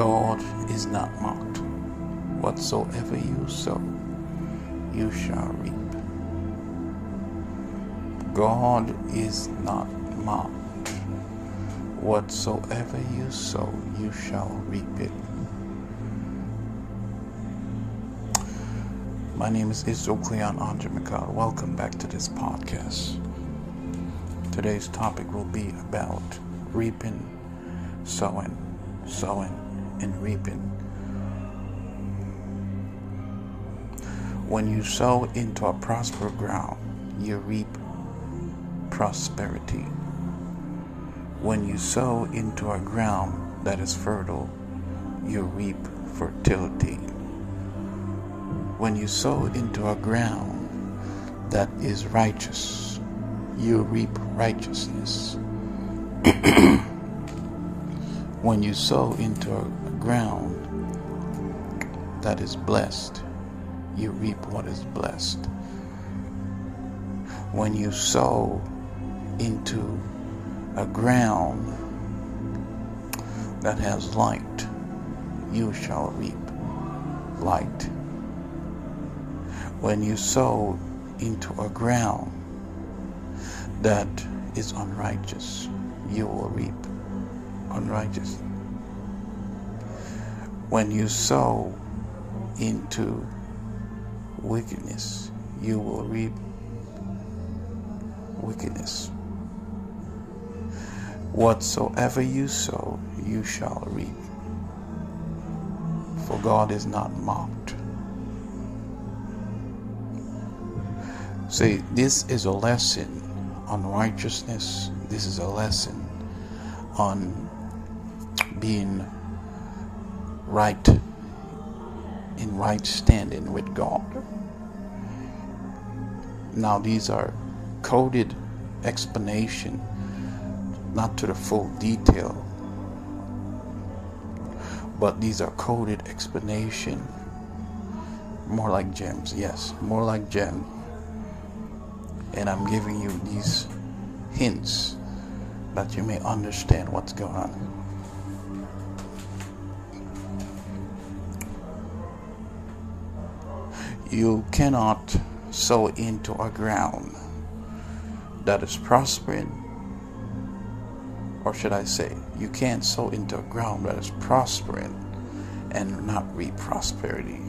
God is not mocked. Whatsoever you sow, you shall reap. God is not mocked. Whatsoever you sow, you shall reap it. My name is Israel Cleon Andre McCall. Welcome back to this podcast. Today's topic will be about reaping, sowing, sowing, and reaping. When you sow into a prosperous ground, you reap prosperity. When you sow into a ground that is fertile, you reap fertility. When you sow into a ground that is righteous, you reap righteousness. when you sow into a ground that is blessed, you reap what is blessed. When you sow into a ground that has light, you shall reap light. When you sow into a ground that is unrighteous, you will reap unrighteous. When you sow into wickedness, you will reap wickedness. Whatsoever you sow, you shall reap. For God is not mocked. See, this is a lesson on righteousness. This is a lesson on being right in right standing with God. Now these are coded explanation, not to the full detail, but these are coded explanation, more like gems. Yes, more like gem. And I'm giving you these hints that you may understand what's going on. You cannot sow into a ground that is prospering, or should I say, you can't sow into a ground that is prospering and not reap prosperity.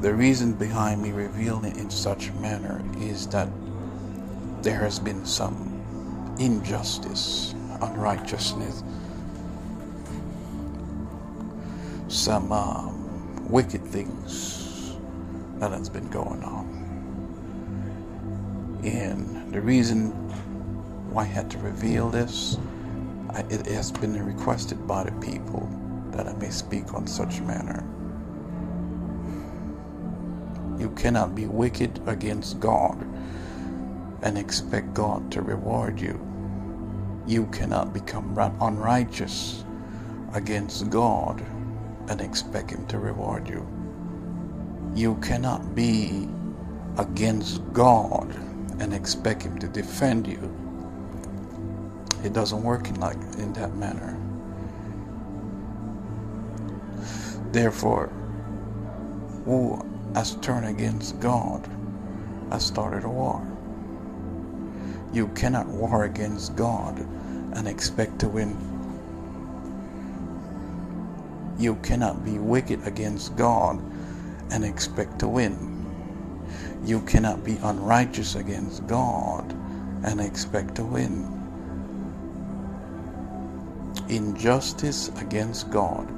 The reason behind me revealing it in such manner is that there has been some injustice, unrighteousness some um, wicked things that has been going on. And the reason why I had to reveal this, I, it has been requested by the people that I may speak on such manner. You cannot be wicked against God and expect God to reward you. You cannot become unrighteous against God and expect Him to reward you. You cannot be against God and expect Him to defend you. It doesn't work in like in that manner. Therefore, who has turned against God has started a war. You cannot war against God and expect to win you cannot be wicked against God and expect to win. You cannot be unrighteous against God and expect to win. Injustice against God.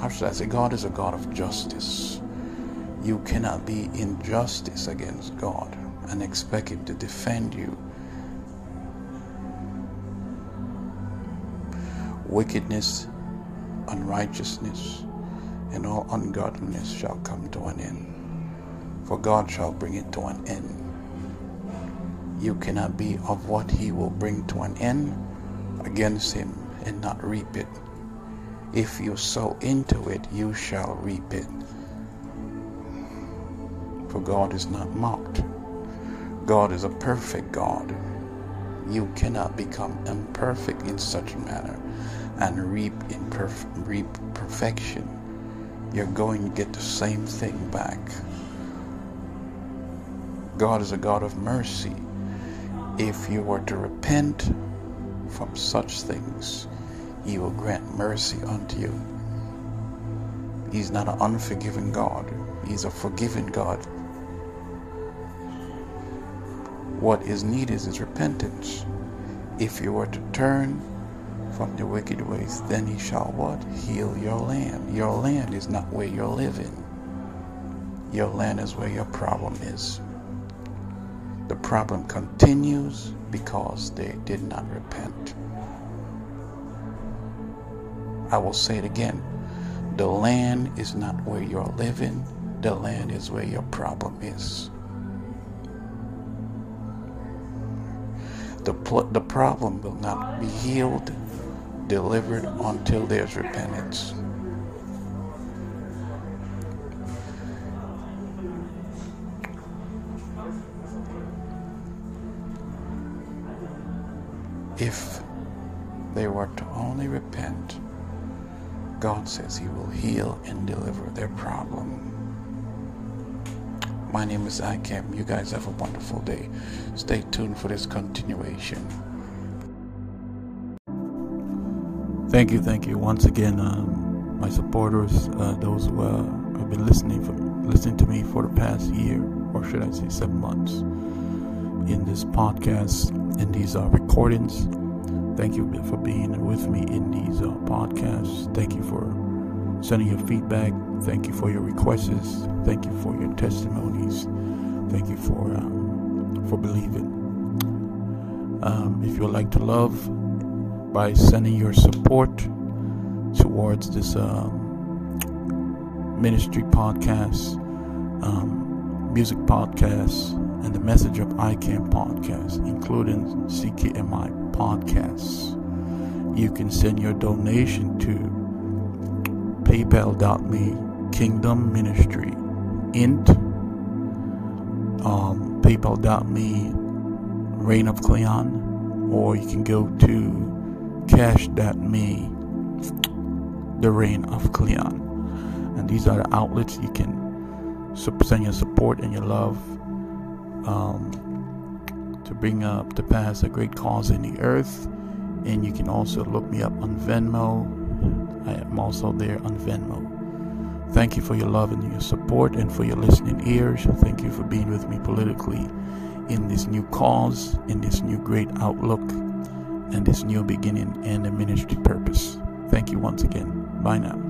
How should I say? God is a God of justice. You cannot be injustice against God and expect Him to defend you wickedness, unrighteousness, and all ungodliness shall come to an end. For God shall bring it to an end. You cannot be of what he will bring to an end against him and not reap it. If you sow into it, you shall reap it. For God is not mocked. God is a perfect God. You cannot become imperfect in such a manner and reap, imperf- reap perfection. You're going to get the same thing back. God is a God of mercy. If you were to repent from such things, He will grant mercy unto you. He's not an unforgiving God, He's a forgiving God. What is needed is repentance. If you were to turn from the wicked ways, then he shall what? Heal your land. Your land is not where you're living. Your land is where your problem is. The problem continues because they did not repent. I will say it again. The land is not where you're living. The land is where your problem is. The, pl- the problem will not be healed, delivered until there's repentance. If they were to only repent, God says He will heal and deliver their problem. My name is Ikem. You guys have a wonderful day. Stay tuned for this continuation. Thank you, thank you once again, um, my supporters, uh, those who uh, have been listening for, listening to me for the past year, or should I say, seven months, in this podcast, in these uh, recordings. Thank you for being with me in these uh, podcasts. Thank you for sending your feedback. Thank you for your requests. Thank you for your testimonies. Thank you for um, for believing. Um, if you would like to love by sending your support towards this um, ministry podcast, um, music podcast, and the message of ICANN podcast, including CKMI podcasts. You can send your donation to paypal.me kingdom ministry int um, paypal.me reign of cleon or you can go to cash.me the reign of cleon. And these are the outlets you can send your support and your love um, to bring up to pass a great cause in the earth. And you can also look me up on venmo. I am also there on Venmo. Thank you for your love and your support and for your listening ears. Thank you for being with me politically in this new cause, in this new great outlook, and this new beginning and the ministry purpose. Thank you once again. Bye now.